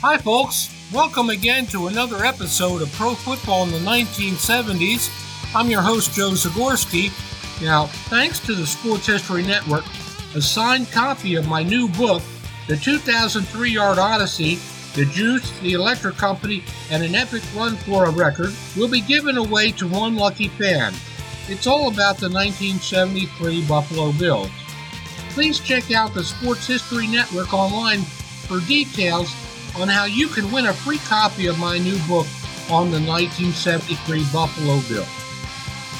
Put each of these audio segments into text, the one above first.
Hi, folks. Welcome again to another episode of Pro Football in the 1970s. I'm your host, Joe Zagorski. Now, thanks to the Sports History Network, a signed copy of my new book, The 2003 Yard Odyssey, The Juice, The Electric Company, and an Epic Run for a Record, will be given away to one lucky fan. It's all about the 1973 Buffalo Bills. Please check out the Sports History Network online for details on how you can win a free copy of my new book on the 1973 Buffalo Bills.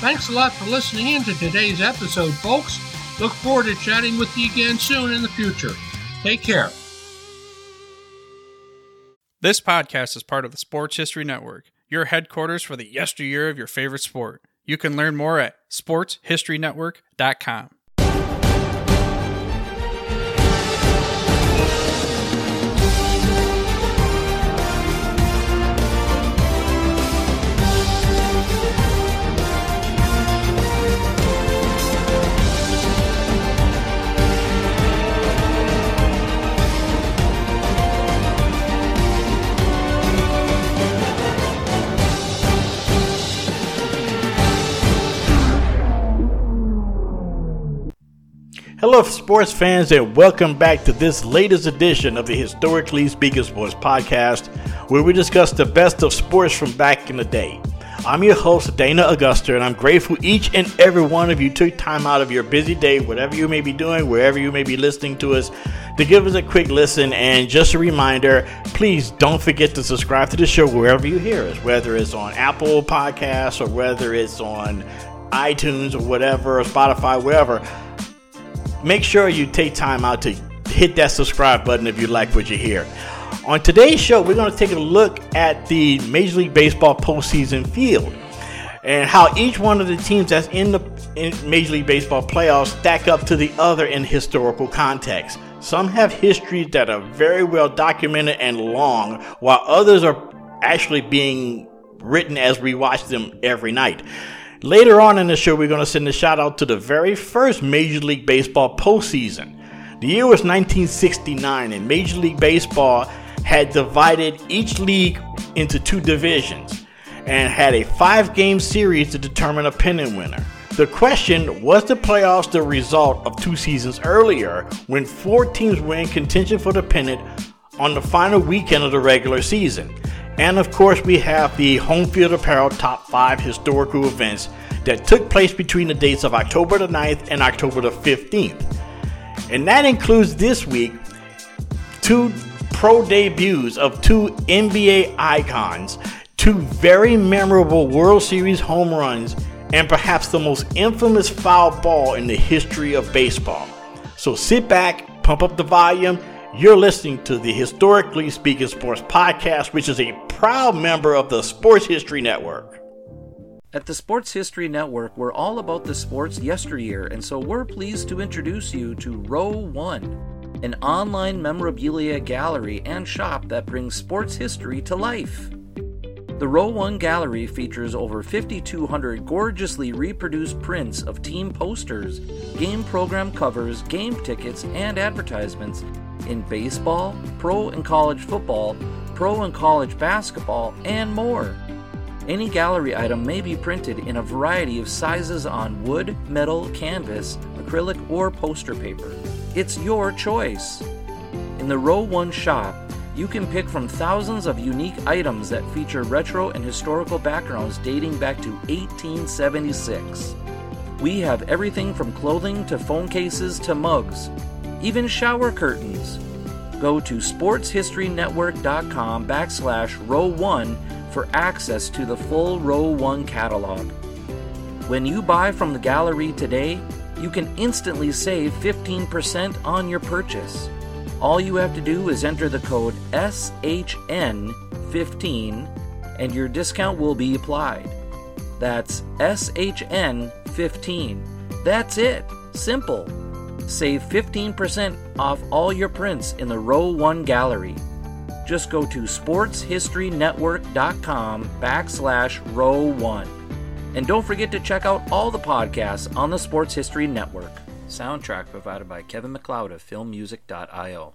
Thanks a lot for listening in to today's episode, folks. Look forward to chatting with you again soon in the future. Take care. This podcast is part of the Sports History Network, your headquarters for the yesteryear of your favorite sport. You can learn more at sportshistorynetwork.com. Hello, sports fans, and welcome back to this latest edition of the Historically Speaking Sports Podcast, where we discuss the best of sports from back in the day. I'm your host, Dana Augusta, and I'm grateful each and every one of you took time out of your busy day, whatever you may be doing, wherever you may be listening to us, to give us a quick listen. And just a reminder please don't forget to subscribe to the show wherever you hear us, whether it's on Apple Podcasts or whether it's on iTunes or whatever, or Spotify, wherever make sure you take time out to hit that subscribe button if you like what you hear. On today's show, we're going to take a look at the Major League Baseball postseason field and how each one of the teams that's in the in Major League Baseball playoffs stack up to the other in historical context. Some have histories that are very well documented and long, while others are actually being written as we watch them every night. Later on in the show, we're going to send a shout out to the very first Major League Baseball postseason. The year was 1969, and Major League Baseball had divided each league into two divisions and had a five game series to determine a pennant winner. The question was the playoffs the result of two seasons earlier when four teams were in contention for the pennant on the final weekend of the regular season? And of course, we have the Home Field Apparel Top 5 historical events that took place between the dates of October the 9th and October the 15th. And that includes this week two pro debuts of two NBA icons, two very memorable World Series home runs, and perhaps the most infamous foul ball in the history of baseball. So sit back, pump up the volume, you're listening to the Historically Speaking Sports Podcast, which is a proud member of the Sports History Network. At the Sports History Network, we're all about the sports yesteryear, and so we're pleased to introduce you to Row One, an online memorabilia gallery and shop that brings sports history to life. The Row 1 gallery features over 5,200 gorgeously reproduced prints of team posters, game program covers, game tickets, and advertisements in baseball, pro and college football, pro and college basketball, and more. Any gallery item may be printed in a variety of sizes on wood, metal, canvas, acrylic, or poster paper. It's your choice. In the Row 1 shop, you can pick from thousands of unique items that feature retro and historical backgrounds dating back to 1876. We have everything from clothing to phone cases to mugs, even shower curtains. Go to sportshistorynetwork.com backslash row 1 for access to the full Row 1 catalog. When you buy from the gallery today, you can instantly save 15% on your purchase. All you have to do is enter the code SHN15 and your discount will be applied. That's SHN15. That's it. Simple. Save 15% off all your prints in the Row 1 gallery. Just go to sportshistorynetwork.com backslash row 1. And don't forget to check out all the podcasts on the Sports History Network. Soundtrack provided by Kevin MacLeod of filmmusic.io.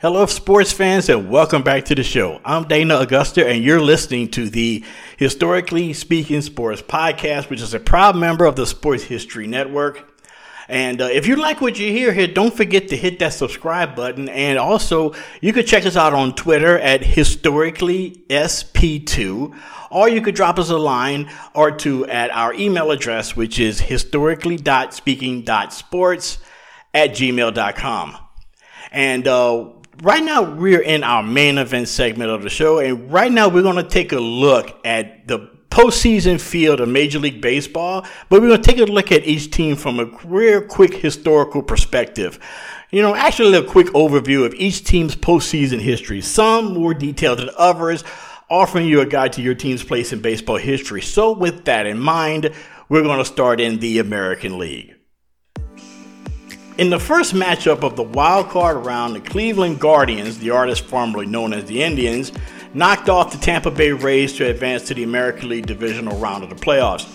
Hello, sports fans, and welcome back to the show. I'm Dana Augusta, and you're listening to the Historically Speaking Sports Podcast, which is a proud member of the Sports History Network. And uh, if you like what you hear here, don't forget to hit that subscribe button. And also, you can check us out on Twitter at historicallysp2, or you could drop us a line or two at our email address, which is historically.speaking.sports at gmail.com. And uh, right now we're in our main event segment of the show, and right now we're going to take a look at the postseason field of Major League Baseball, but we're going to take a look at each team from a real quick historical perspective. You know, actually a quick overview of each team's postseason history, some more detailed than others, offering you a guide to your team's place in baseball history. So with that in mind, we're going to start in the American League. In the first matchup of the wild card round, the Cleveland Guardians, the artist formerly known as the Indians, knocked off the Tampa Bay Rays to advance to the American League divisional round of the playoffs.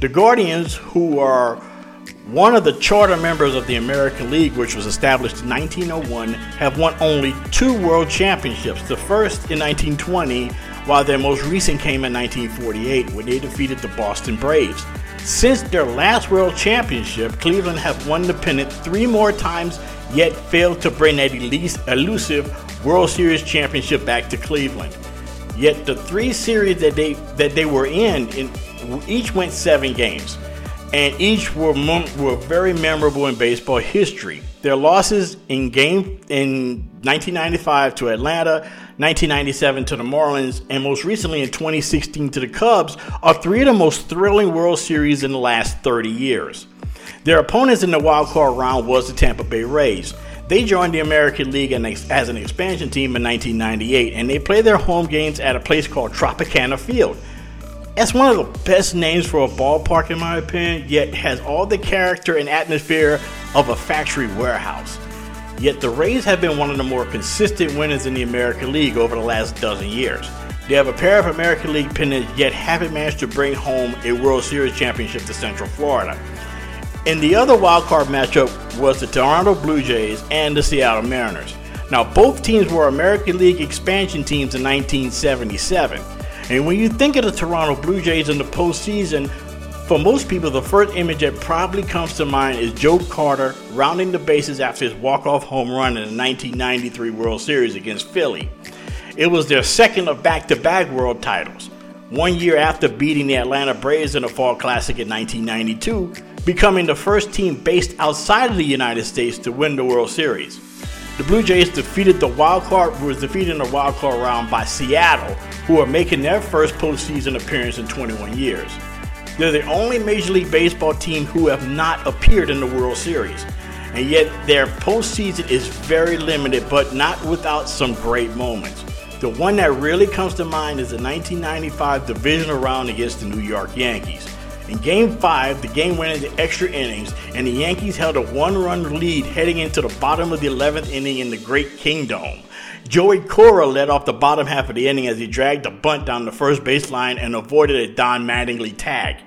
The Guardians, who are one of the charter members of the American League, which was established in 1901, have won only two world championships. The first in 1920, while their most recent came in 1948 when they defeated the Boston Braves. Since their last world championship, Cleveland have won the pennant three more times, yet failed to bring that elusive World Series championship back to Cleveland. Yet the three series that they that they were in, in each went seven games, and each were were very memorable in baseball history. Their losses in game in 1995 to Atlanta, 1997 to the Marlins, and most recently in 2016 to the Cubs are three of the most thrilling World Series in the last 30 years. Their opponents in the wild card round was the Tampa Bay Rays. They joined the American League as an expansion team in 1998, and they play their home games at a place called Tropicana Field. That's one of the best names for a ballpark, in my opinion, yet has all the character and atmosphere of a factory warehouse. Yet the Rays have been one of the more consistent winners in the American League over the last dozen years. They have a pair of American League pennants, yet haven't managed to bring home a World Series championship to Central Florida. And the other wildcard matchup was the Toronto Blue Jays and the Seattle Mariners. Now, both teams were American League expansion teams in 1977. And when you think of the Toronto Blue Jays in the postseason, for most people, the first image that probably comes to mind is Joe Carter rounding the bases after his walk-off home run in the 1993 World Series against Philly. It was their second of back-to-back world titles, one year after beating the Atlanta Braves in the Fall Classic in 1992, becoming the first team based outside of the United States to win the World Series. The Blue Jays defeated the wild card was defeated in the wild card round by Seattle, who are making their first postseason appearance in 21 years. They're the only Major League Baseball team who have not appeared in the World Series. And yet their postseason is very limited, but not without some great moments. The one that really comes to mind is the 1995 divisional round against the New York Yankees. In Game 5, the game went into extra innings, and the Yankees held a one run lead heading into the bottom of the 11th inning in the Great Kingdome. Joey Cora led off the bottom half of the inning as he dragged a bunt down the first baseline and avoided a Don Mattingly tag.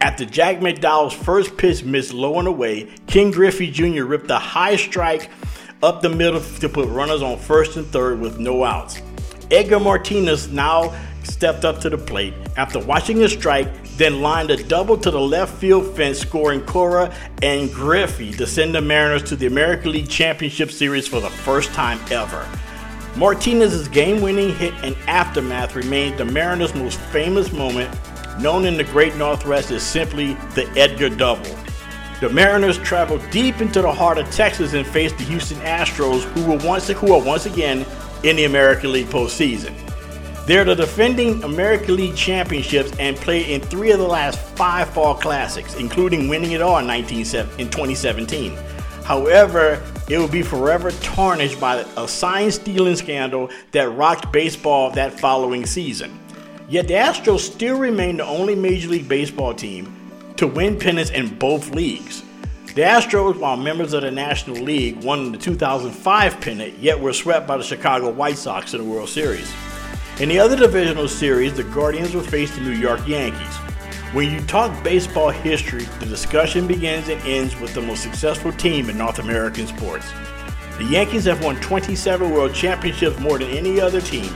After Jack McDowell's first pitch missed low and away, Ken Griffey Jr. ripped a high strike up the middle to put runners on first and third with no outs. Edgar Martinez now stepped up to the plate after watching a strike, then lined a double to the left field fence, scoring Cora and Griffey to send the Mariners to the American League Championship Series for the first time ever. Martinez's game-winning hit and aftermath remains the Mariners' most famous moment, known in the Great Northwest as simply the Edgar Double. The Mariners traveled deep into the heart of Texas and faced the Houston Astros, who were once who are once again in the American League postseason. They're the defending American League championships and played in three of the last five fall classics, including winning it all in, 19, in 2017. However, it will be forever tarnished by a sign stealing scandal that rocked baseball that following season. Yet the Astros still remain the only Major League Baseball team to win pennants in both leagues. The Astros, while members of the National League, won the 2005 pennant, yet were swept by the Chicago White Sox in the World Series. In the other divisional series, the Guardians will face the New York Yankees. When you talk baseball history, the discussion begins and ends with the most successful team in North American sports. The Yankees have won 27 World Championships more than any other team,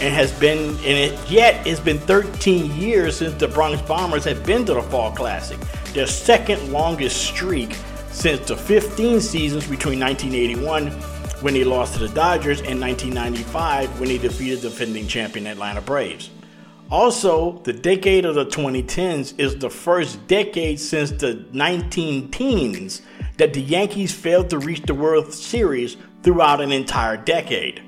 and has been and it yet it's been 13 years since the Bronx Bombers have been to the Fall Classic, their second longest streak since the 15 seasons between 1981 when he lost to the Dodgers in 1995 when he defeated defending champion Atlanta Braves. Also, the decade of the 2010s is the first decade since the 19 teens that the Yankees failed to reach the World Series throughout an entire decade.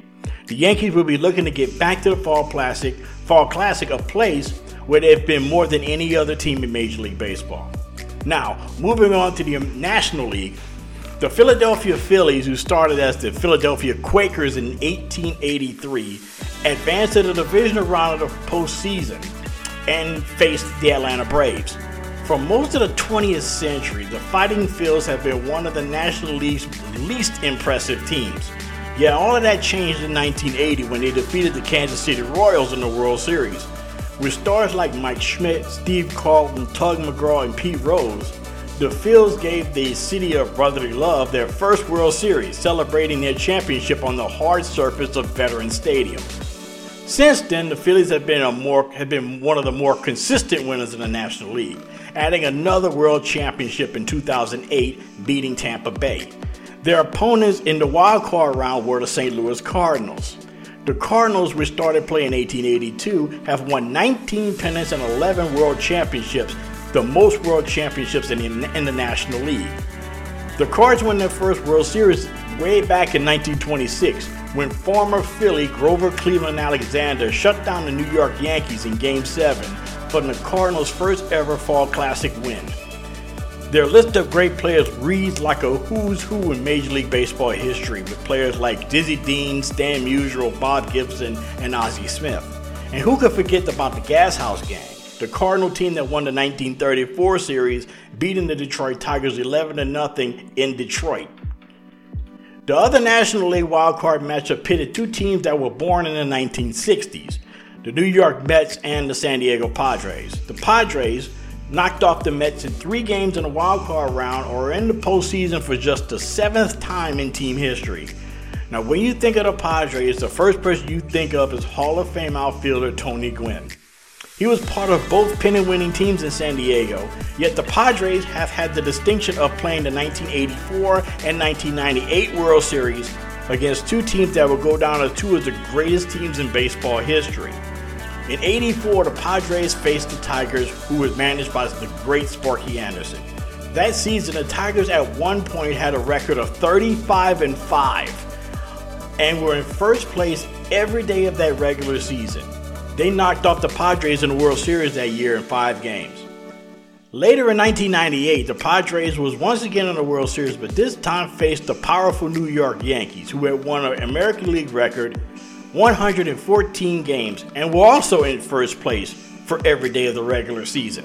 The Yankees will be looking to get back to the Fall Classic, Fall Classic, a place where they've been more than any other team in Major League Baseball. Now, moving on to the National League, the Philadelphia Phillies, who started as the Philadelphia Quakers in 1883, advanced to the divisional round of the postseason and faced the Atlanta Braves. For most of the 20th century, the Fighting Phils have been one of the National League's least impressive teams. Yet all of that changed in 1980 when they defeated the Kansas City Royals in the World Series. With stars like Mike Schmidt, Steve Carlton, Tug McGraw, and Pete Rose, the Phils gave the city of brotherly love their first World Series, celebrating their championship on the hard surface of Veterans Stadium. Since then, the Phillies have been a more have been one of the more consistent winners in the National League, adding another World Championship in 2008, beating Tampa Bay. Their opponents in the wild card round were the St. Louis Cardinals. The Cardinals, which started play in 1882, have won 19 pennants and 11 World Championships, the most World Championships in the, in the National League. The Cards won their first World Series way back in 1926 when former Philly Grover Cleveland Alexander shut down the New York Yankees in Game 7 for the Cardinals' first ever Fall Classic win. Their list of great players reads like a who's who in Major League Baseball history, with players like Dizzy Dean, Stan Musial, Bob Gibson, and Ozzie Smith. And who could forget about the Gas House Gang, the Cardinal team that won the 1934 series, beating the Detroit Tigers 11 0 in Detroit. The other National League wildcard matchup pitted two teams that were born in the 1960s the New York Mets and the San Diego Padres. The Padres knocked off the Mets in three games in the wildcard round or in the postseason for just the seventh time in team history. Now, when you think of the Padres, the first person you think of is Hall of Fame outfielder Tony Gwynn. He was part of both pennant winning teams in San Diego, yet the Padres have had the distinction of playing the 1984 and 1998 World Series against two teams that will go down as two of the greatest teams in baseball history. In 84, the Padres faced the Tigers, who was managed by the great Sparky Anderson. That season, the Tigers at one point had a record of 35 and 5 and were in first place every day of that regular season. They knocked off the Padres in the World Series that year in five games. Later in 1998, the Padres was once again in the World Series, but this time faced the powerful New York Yankees, who had won an American League record 114 games and were also in first place for every day of the regular season.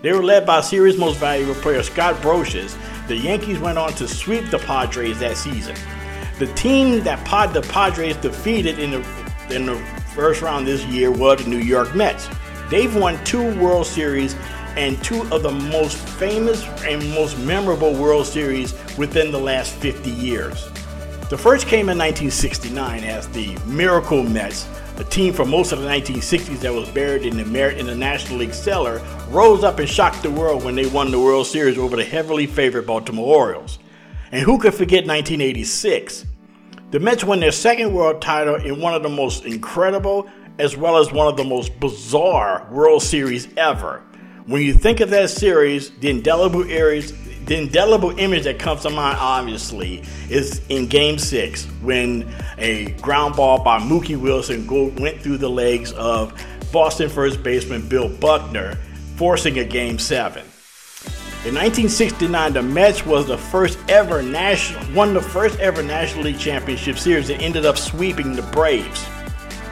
They were led by series most valuable player Scott Brosius. The Yankees went on to sweep the Padres that season. The team that Pod, the Padres defeated in the in the first round this year was the New York Mets. They've won two World Series and two of the most famous and most memorable World Series within the last 50 years. The first came in 1969 as the Miracle Mets, a team from most of the 1960s that was buried in the, in the National League cellar, rose up and shocked the world when they won the World Series over the heavily favored Baltimore Orioles. And who could forget 1986? The Mets won their second world title in one of the most incredible as well as one of the most bizarre World Series ever. When you think of that series, the indelible areas, the indelible image that comes to mind, obviously, is in Game Six when a ground ball by Mookie Wilson go, went through the legs of Boston first baseman Bill Buckner, forcing a Game Seven. In 1969, the Mets was the first ever national, won the first ever National League Championship Series and ended up sweeping the Braves.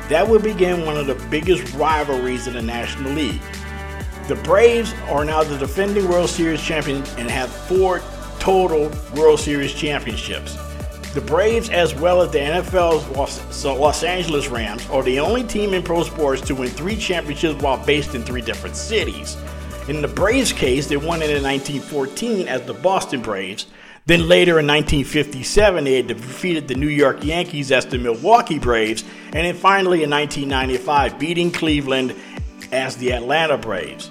That would begin one of the biggest rivalries in the National League. The Braves are now the defending World Series champions and have four total World Series championships. The Braves, as well as the NFL's Los, Los Angeles Rams, are the only team in pro sports to win three championships while based in three different cities. In the Braves case, they won it in 1914 as the Boston Braves. Then later in 1957, they had defeated the New York Yankees as the Milwaukee Braves, and then finally in 1995, beating Cleveland as the Atlanta Braves.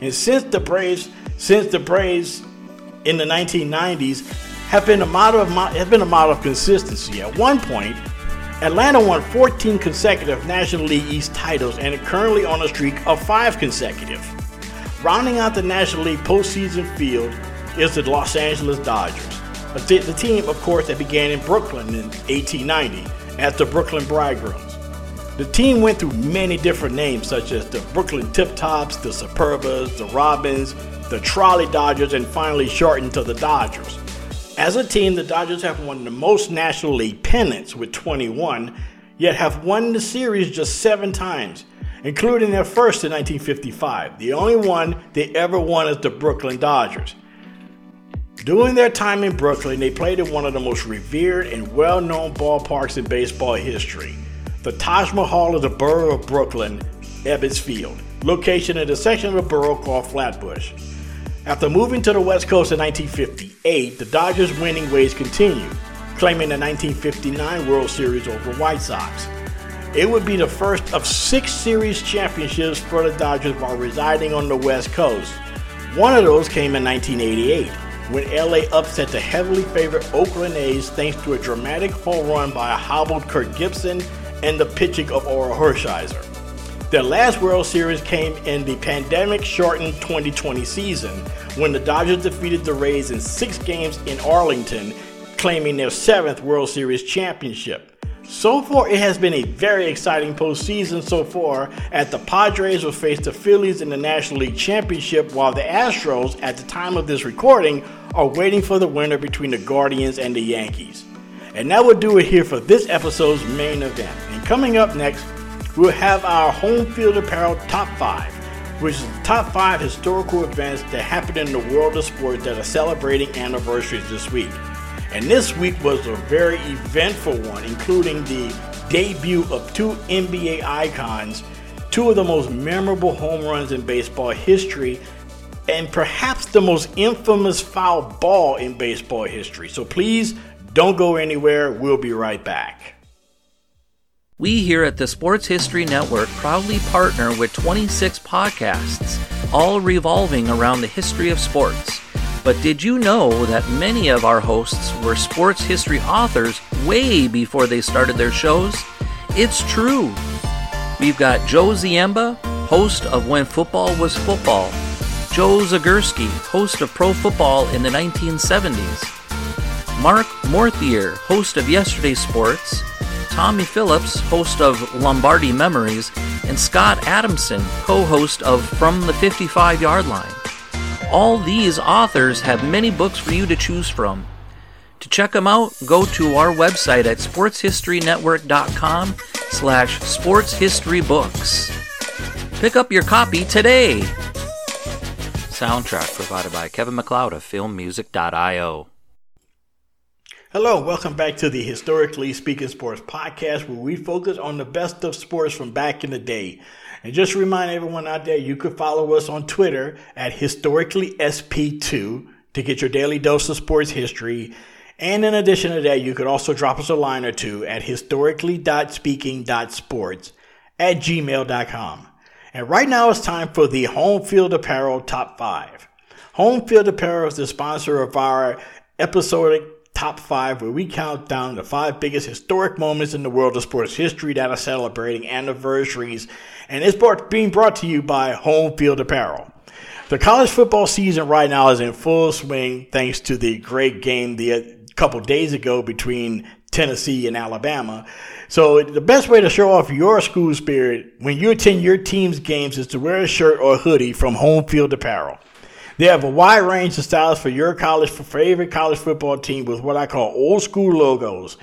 And since the Braves, since the Braves in the 1990s have been a model of have been a model of consistency. At one point, Atlanta won 14 consecutive National League East titles and are currently on a streak of five consecutive. Rounding out the National League postseason field is the Los Angeles Dodgers, the team, of course, that began in Brooklyn in 1890 as the Brooklyn Bridegrooms. The team went through many different names, such as the Brooklyn Tip Tops, the Superbas, the Robins, the Trolley Dodgers, and finally shortened to the Dodgers. As a team, the Dodgers have won the most National League pennants with 21, yet have won the series just seven times, including their first in 1955. The only one they ever won is the Brooklyn Dodgers. During their time in Brooklyn, they played in one of the most revered and well known ballparks in baseball history the Taj Mahal of the borough of Brooklyn, Ebbets Field, location in the section of the borough called Flatbush. After moving to the West Coast in 1958, the Dodgers' winning ways continued, claiming the 1959 World Series over White Sox. It would be the first of six series championships for the Dodgers while residing on the West Coast. One of those came in 1988 when LA upset the heavily favored Oakland A's thanks to a dramatic home run by a hobbled Kirk Gibson and the pitching of Orel Hershiser. Their last World Series came in the pandemic shortened 2020 season when the Dodgers defeated the Rays in six games in Arlington, claiming their seventh World Series championship. So far, it has been a very exciting postseason so far, as the Padres will face the Phillies in the National League Championship, while the Astros, at the time of this recording, are waiting for the winner between the Guardians and the Yankees. And that will do it here for this episode's main event. And coming up next, we'll have our home field apparel top five, which is the top five historical events that happened in the world of sports that are celebrating anniversaries this week. And this week was a very eventful one, including the debut of two NBA icons, two of the most memorable home runs in baseball history, and perhaps the most infamous foul ball in baseball history. So please don't go anywhere. We'll be right back. We here at the Sports History Network proudly partner with 26 podcasts, all revolving around the history of sports. But did you know that many of our hosts were sports history authors way before they started their shows? It's true. We've got Joe Ziemba, host of When Football Was Football, Joe Zagorski, host of Pro Football in the 1970s, Mark Morthier, host of Yesterday Sports, Tommy Phillips, host of Lombardi Memories, and Scott Adamson, co host of From the 55 Yard Line. All these authors have many books for you to choose from. To check them out, go to our website at sportshistorynetwork.com slash sportshistorybooks. Pick up your copy today. Soundtrack provided by Kevin MacLeod of filmmusic.io. Hello, welcome back to the Historically Speaking Sports podcast where we focus on the best of sports from back in the day. And just remind everyone out there, you could follow us on Twitter at historicallysp2 to get your daily dose of sports history. And in addition to that, you could also drop us a line or two at historically.speaking.sports at gmail.com. And right now it's time for the Home Field Apparel Top 5. Home Field Apparel is the sponsor of our episodic top five, where we count down the five biggest historic moments in the world of sports history that are celebrating anniversaries. And it's brought, being brought to you by Home Field Apparel. The college football season right now is in full swing thanks to the great game the a couple days ago between Tennessee and Alabama. So the best way to show off your school spirit when you attend your team's games is to wear a shirt or hoodie from Home Field Apparel. They have a wide range of styles for your college for favorite college football team with what I call old school logos.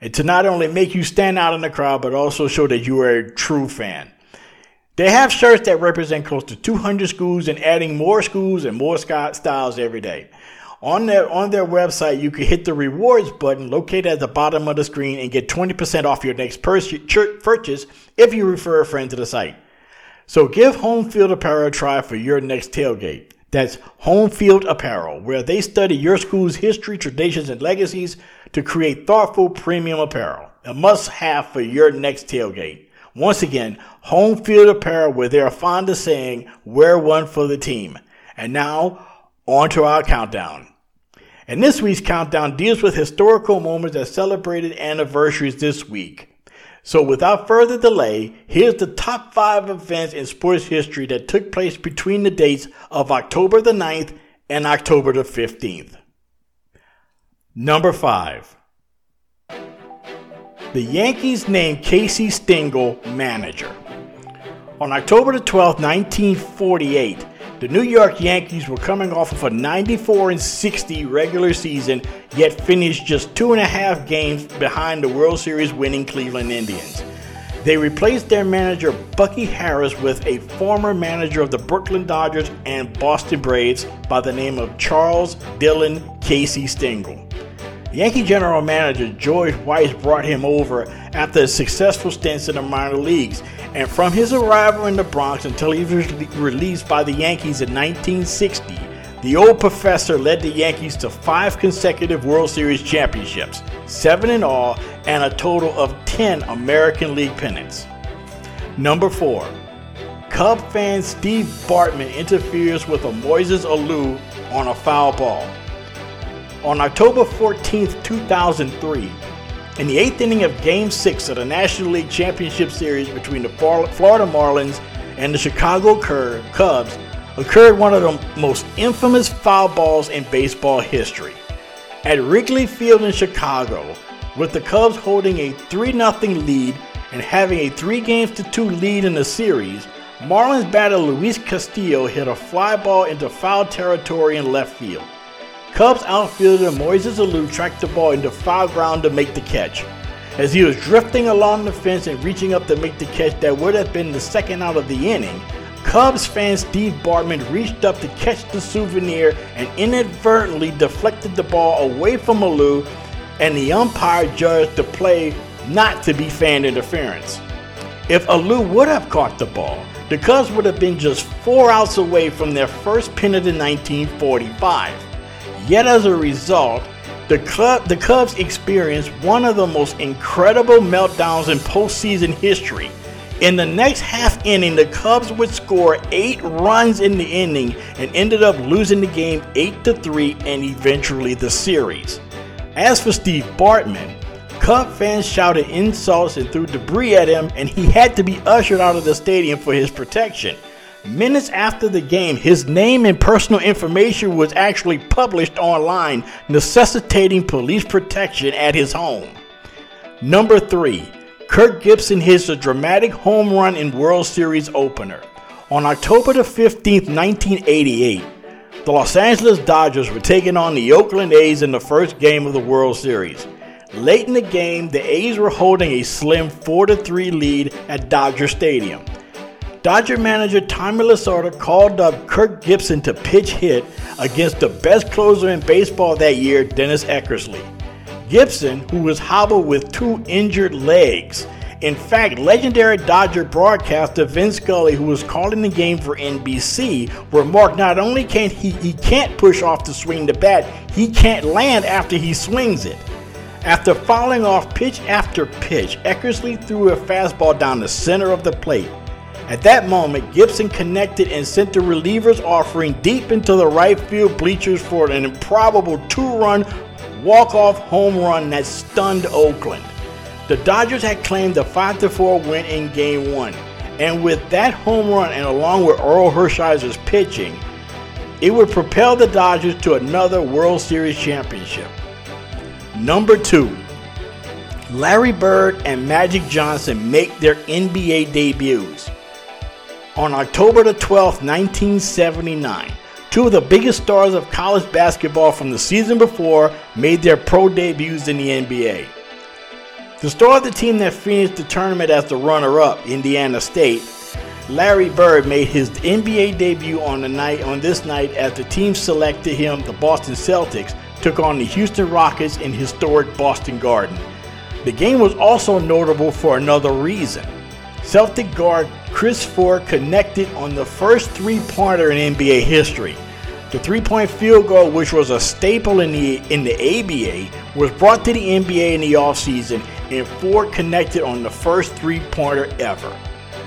And to not only make you stand out in the crowd, but also show that you are a true fan. They have shirts that represent close to 200 schools and adding more schools and more styles every day. On their on their website, you can hit the rewards button located at the bottom of the screen and get 20% off your next purchase if you refer a friend to the site. So give Home Field Apparel a try for your next tailgate. That's Home Field Apparel, where they study your school's history, traditions, and legacies to create thoughtful premium apparel. A must have for your next tailgate. Once again, Home Field Apparel, where they are fond of saying, wear one for the team. And now, on to our countdown. And this week's countdown deals with historical moments that celebrated anniversaries this week. So without further delay, here's the top five events in sports history that took place between the dates of October the 9th and October the 15th. Number five. The Yankees named Casey Stengel manager. On October the 12th, 1948, the New York Yankees were coming off of a 94 and 60 regular season, yet finished just two and a half games behind the World Series winning Cleveland Indians. They replaced their manager Bucky Harris with a former manager of the Brooklyn Dodgers and Boston Braves by the name of Charles Dillon Casey Stengel. Yankee general manager George Weiss brought him over after a successful stint in the minor leagues, and from his arrival in the Bronx until he was released by the Yankees in 1960, the old professor led the Yankees to five consecutive World Series championships, seven in all, and a total of 10 American League pennants. Number four, Cub fan Steve Bartman interferes with a Moises Alou on a foul ball. On October 14, 2003, in the eighth inning of Game 6 of the National League Championship Series between the Florida Marlins and the Chicago Cubs, occurred one of the most infamous foul balls in baseball history. At Wrigley Field in Chicago, with the Cubs holding a 3 0 lead and having a 3 games to 2 lead in the series, Marlins batter Luis Castillo hit a fly ball into foul territory in left field. Cubs outfielder Moises Alou tracked the ball into foul ground to make the catch. As he was drifting along the fence and reaching up to make the catch that would have been the second out of the inning, Cubs fan Steve Bartman reached up to catch the souvenir and inadvertently deflected the ball away from Alou, and the umpire judged the play not to be fan interference. If Alou would have caught the ball, the Cubs would have been just four outs away from their first pennant in 1945. Yet as a result, the, club, the Cubs experienced one of the most incredible meltdowns in postseason history. In the next half inning, the Cubs would score eight runs in the inning and ended up losing the game 8 to 3 and eventually the series. As for Steve Bartman, Cub fans shouted insults and threw debris at him, and he had to be ushered out of the stadium for his protection. Minutes after the game, his name and personal information was actually published online, necessitating police protection at his home. Number 3. Kirk Gibson hits a dramatic home run in World Series opener. On October the 15th, 1988, the Los Angeles Dodgers were taking on the Oakland A's in the first game of the World Series. Late in the game, the A's were holding a slim 4 3 lead at Dodger Stadium. Dodger manager Tommy Lasorda called up Kirk Gibson to pitch hit against the best closer in baseball that year, Dennis Eckersley. Gibson, who was hobbled with two injured legs, in fact, legendary Dodger broadcaster Vin Scully, who was calling the game for NBC, remarked not only can't he he can't push off to swing the bat, he can't land after he swings it. After fouling off pitch after pitch, Eckersley threw a fastball down the center of the plate. At that moment, Gibson connected and sent the relievers offering deep into the right field bleachers for an improbable two run walk off home run that stunned Oakland. The Dodgers had claimed the 5 4 win in game one, and with that home run and along with Orel Hershiser's pitching, it would propel the Dodgers to another World Series championship. Number two, Larry Bird and Magic Johnson make their NBA debuts. On October the 12th, 1979, two of the biggest stars of college basketball from the season before made their pro debuts in the NBA. The star of the team that finished the tournament as the runner-up, Indiana State, Larry Bird made his NBA debut on the night on this night as the team selected him, the Boston Celtics, took on the Houston Rockets in historic Boston Garden. The game was also notable for another reason. Celtic guard Chris Ford connected on the first three pointer in NBA history. The three-point field goal, which was a staple in the in the ABA, was brought to the NBA in the offseason, and Ford connected on the first three-pointer ever.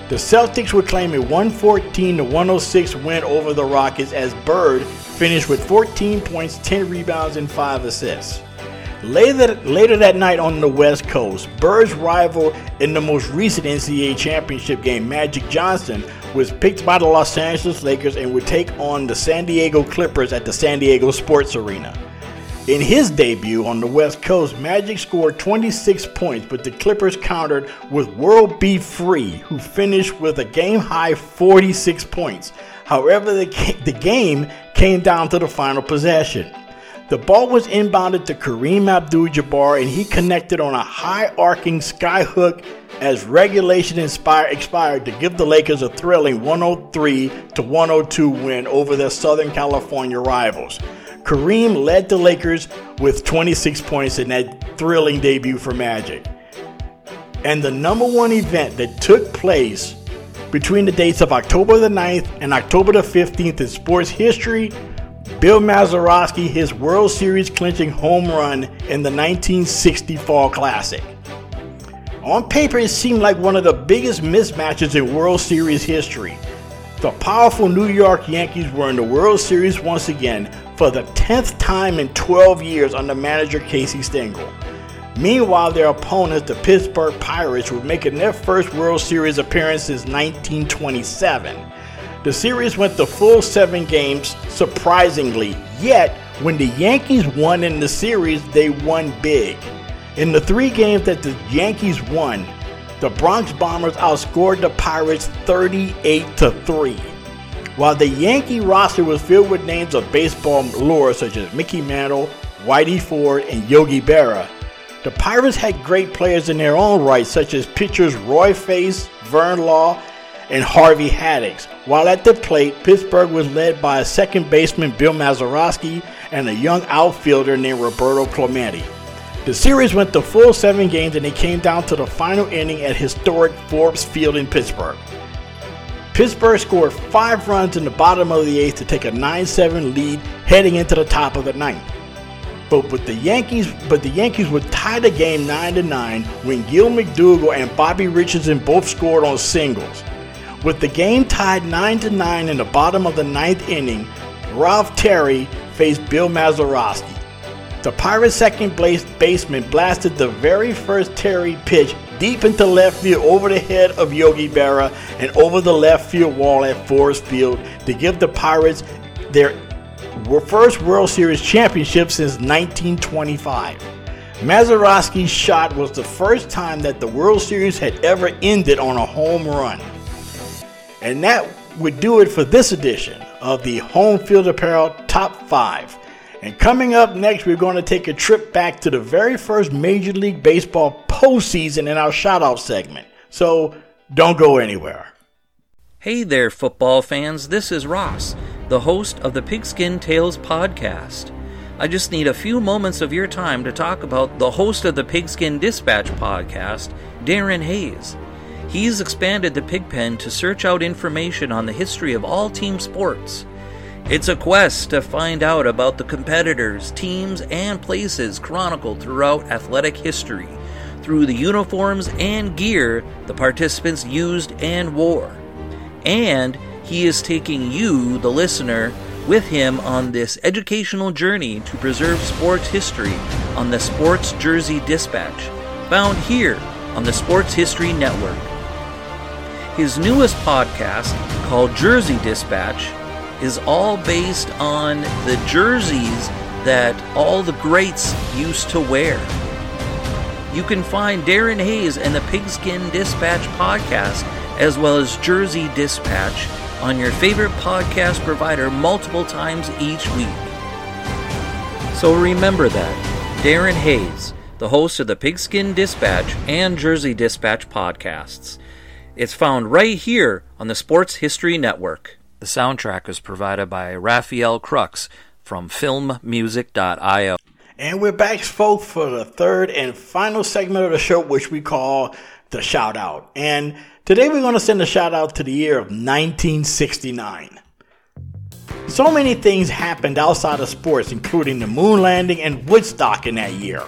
The Celtics would claim a 114 106 win over the Rockets as Bird finished with 14 points, 10 rebounds, and 5 assists. Later, later that night on the West Coast, Bird's rival in the most recent NCAA championship game, Magic Johnson, was picked by the Los Angeles Lakers and would take on the San Diego Clippers at the San Diego Sports Arena. In his debut on the West Coast, Magic scored 26 points, but the Clippers countered with World B. Free, who finished with a game high 46 points. However, the, the game came down to the final possession. The ball was inbounded to Kareem Abdul Jabbar, and he connected on a high arcing skyhook as regulation expired to give the Lakers a thrilling 103 to 102 win over their Southern California rivals. Kareem led the Lakers with 26 points in that thrilling debut for Magic. And the number one event that took place between the dates of October the 9th and October the 15th in sports history Bill Mazeroski his World Series clinching home run in the 1960 Fall Classic. On paper, it seemed like one of the biggest mismatches in World Series history. The powerful New York Yankees were in the World Series once again for the 10th time in 12 years under manager Casey Stengel. Meanwhile, their opponents, the Pittsburgh Pirates, were making their first World Series appearance since 1927. The series went the full seven games, surprisingly. Yet, when the Yankees won in the series, they won big. In the three games that the Yankees won, the Bronx Bombers outscored the Pirates 38 to 3. While the Yankee roster was filled with names of baseball lore such as Mickey Mantle, Whitey Ford, and Yogi Berra, the Pirates had great players in their own right, such as pitchers Roy Face, Vern Law, and Harvey Haddix. While at the plate, Pittsburgh was led by a second baseman, Bill Mazeroski, and a young outfielder named Roberto Clemente. The series went the full seven games and it came down to the final inning at historic Forbes Field in Pittsburgh. Pittsburgh scored five runs in the bottom of the eighth to take a 9-7 lead heading into the top of the ninth. But with the Yankees, but the Yankees would tie the game 9-9 when Gil McDougald and Bobby Richardson both scored on singles. With the game tied 9 to 9 in the bottom of the ninth inning, Ralph Terry faced Bill Mazeroski. The Pirates' second base baseman blasted the very first Terry pitch deep into left field over the head of Yogi Berra and over the left field wall at Forbes Field to give the Pirates their first World Series championship since 1925. Mazeroski's shot was the first time that the World Series had ever ended on a home run. And that would do it for this edition of the Home Field Apparel Top 5. And coming up next, we're going to take a trip back to the very first Major League Baseball postseason in our shoutout segment. So don't go anywhere. Hey there, football fans. This is Ross, the host of the Pigskin Tales podcast. I just need a few moments of your time to talk about the host of the Pigskin Dispatch podcast, Darren Hayes. He's expanded the Pigpen to search out information on the history of all team sports. It's a quest to find out about the competitors, teams, and places chronicled throughout athletic history through the uniforms and gear the participants used and wore. And he is taking you, the listener, with him on this educational journey to preserve sports history on the Sports Jersey Dispatch, found here on the Sports History Network. His newest podcast, called Jersey Dispatch, is all based on the jerseys that all the greats used to wear. You can find Darren Hayes and the Pigskin Dispatch podcast, as well as Jersey Dispatch, on your favorite podcast provider multiple times each week. So remember that Darren Hayes, the host of the Pigskin Dispatch and Jersey Dispatch podcasts. It's found right here on the Sports History Network. The soundtrack is provided by Rafael Krux from filmmusic.io. And we're back, folks, for the third and final segment of the show, which we call the shout out. And today we're going to send a shout out to the year of 1969. So many things happened outside of sports, including the moon landing and Woodstock in that year.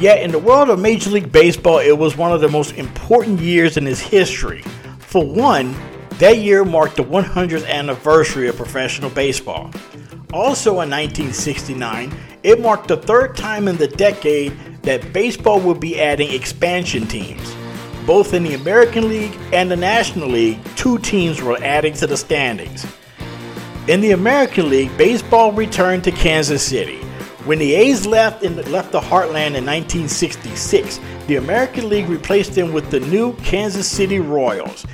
Yet, in the world of Major League Baseball, it was one of the most important years in its history. For one, that year marked the 100th anniversary of professional baseball. Also in 1969, it marked the third time in the decade that baseball would be adding expansion teams. Both in the American League and the National League, two teams were adding to the standings. In the American League, baseball returned to Kansas City. When the A's left, in, left the heartland in 1966, the American League replaced them with the new Kansas City Royals.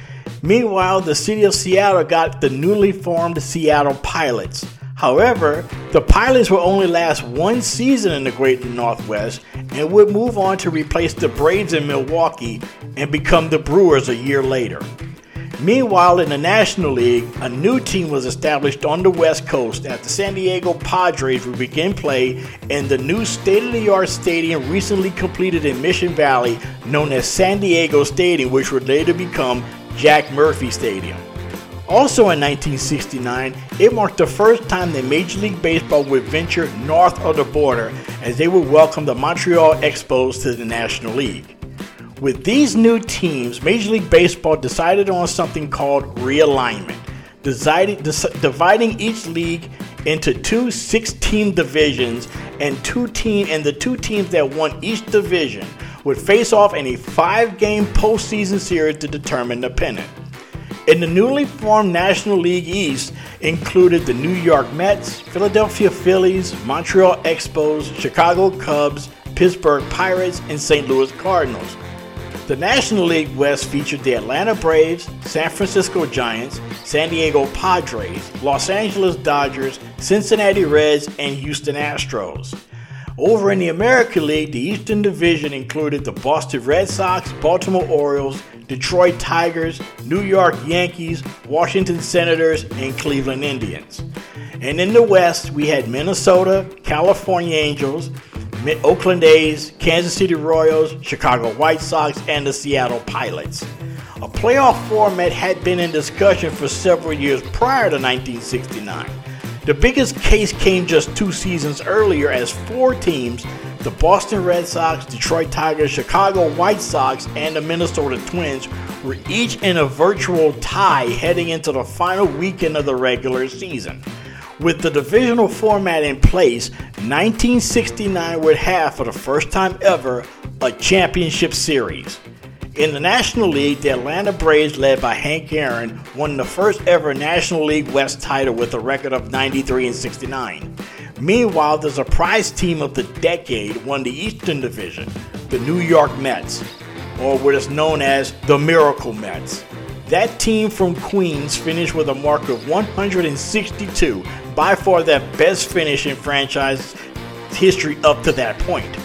Meanwhile, the city of Seattle got the newly formed Seattle Pilots. However, the Pilots will only last one season in the Great Northwest and would move on to replace the Braves in Milwaukee and become the Brewers a year later. Meanwhile, in the National League, a new team was established on the West Coast as the San Diego Padres would begin play in the new state of the art stadium recently completed in Mission Valley, known as San Diego Stadium, which would later become Jack Murphy Stadium. Also in 1969, it marked the first time that Major League Baseball would venture north of the border as they would welcome the Montreal Expos to the National League. With these new teams, Major League Baseball decided on something called realignment, decided, dividing each league into two six-team divisions, and two team and the two teams that won each division would face off in a five-game postseason series to determine the pennant. In the newly formed National League East included the New York Mets, Philadelphia Phillies, Montreal Expos, Chicago Cubs, Pittsburgh Pirates, and St. Louis Cardinals. The National League West featured the Atlanta Braves, San Francisco Giants, San Diego Padres, Los Angeles Dodgers, Cincinnati Reds, and Houston Astros. Over in the American League, the Eastern Division included the Boston Red Sox, Baltimore Orioles, Detroit Tigers, New York Yankees, Washington Senators, and Cleveland Indians. And in the West, we had Minnesota, California Angels, Oakland A's, Kansas City Royals, Chicago White Sox, and the Seattle Pilots. A playoff format had been in discussion for several years prior to 1969. The biggest case came just two seasons earlier as four teams the Boston Red Sox, Detroit Tigers, Chicago White Sox, and the Minnesota Twins were each in a virtual tie heading into the final weekend of the regular season. With the divisional format in place, 1969 would have, for the first time ever, a championship series. In the National League, the Atlanta Braves, led by Hank Aaron, won the first ever National League West title with a record of 93 and 69. Meanwhile, the surprise team of the decade won the Eastern Division, the New York Mets, or what is known as the Miracle Mets. That team from Queens finished with a mark of 162, by far their best finish in franchise history up to that point.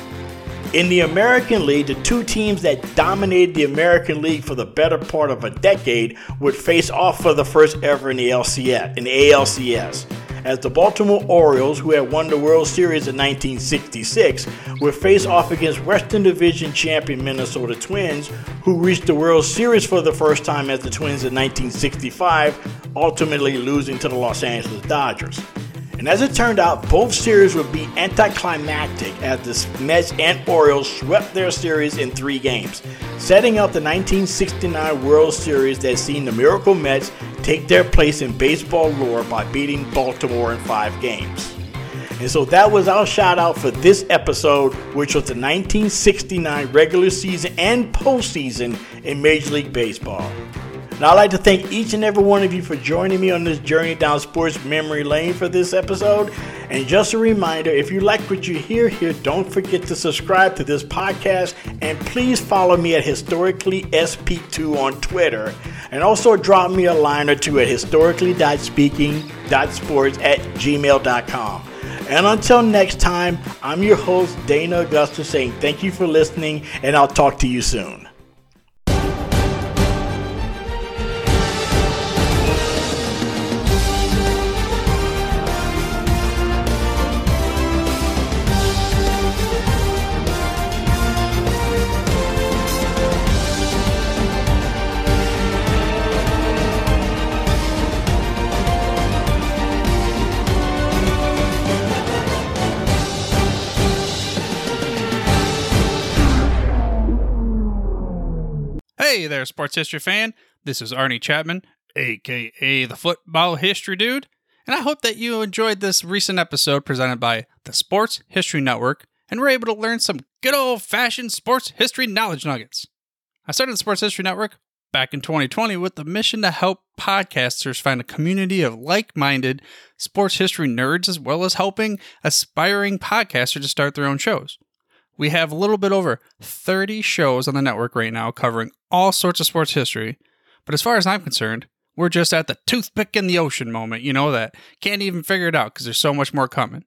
In the American League, the two teams that dominated the American League for the better part of a decade would face off for the first ever in the LCS, in the ALCS. As the Baltimore Orioles, who had won the World Series in 1966, would face off against Western Division champion Minnesota Twins, who reached the World Series for the first time as the Twins in 1965, ultimately losing to the Los Angeles Dodgers. And as it turned out, both series would be anticlimactic as the Mets and Orioles swept their series in three games, setting up the 1969 World Series that seen the Miracle Mets take their place in baseball lore by beating Baltimore in five games. And so that was our shout out for this episode, which was the 1969 regular season and postseason in Major League Baseball. Now, I'd like to thank each and every one of you for joining me on this journey down sports memory lane for this episode. And just a reminder if you like what you hear here, don't forget to subscribe to this podcast and please follow me at Historically SP2 on Twitter. And also drop me a line or two at historically.speaking.sports at gmail.com. And until next time, I'm your host, Dana Augusta, saying thank you for listening, and I'll talk to you soon. Sports history fan. This is Arnie Chapman, aka the Football History Dude, and I hope that you enjoyed this recent episode presented by the Sports History Network and were able to learn some good old fashioned sports history knowledge nuggets. I started the Sports History Network back in 2020 with the mission to help podcasters find a community of like minded sports history nerds, as well as helping aspiring podcasters to start their own shows. We have a little bit over 30 shows on the network right now covering all sorts of sports history. But as far as I'm concerned, we're just at the toothpick in the ocean moment, you know, that can't even figure it out because there's so much more coming.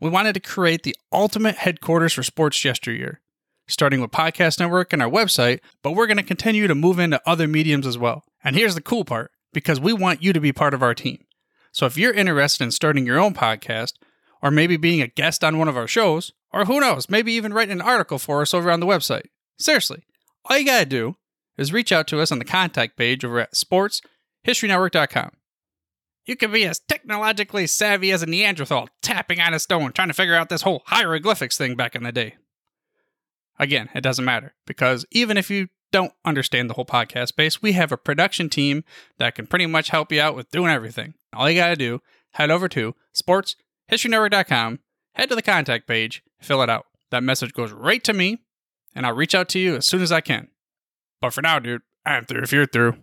We wanted to create the ultimate headquarters for sports yesteryear, starting with Podcast Network and our website, but we're going to continue to move into other mediums as well. And here's the cool part because we want you to be part of our team. So if you're interested in starting your own podcast, or maybe being a guest on one of our shows, or who knows, maybe even writing an article for us over on the website. Seriously, all you gotta do is reach out to us on the contact page over at sportshistorynetwork.com. You can be as technologically savvy as a Neanderthal tapping on a stone trying to figure out this whole hieroglyphics thing back in the day. Again, it doesn't matter because even if you don't understand the whole podcast space, we have a production team that can pretty much help you out with doing everything. All you got to do, head over to sportshistorynetwork.com, head to the contact page, fill it out. That message goes right to me, and I'll reach out to you as soon as I can. But for now, dude, I'm through if you're through.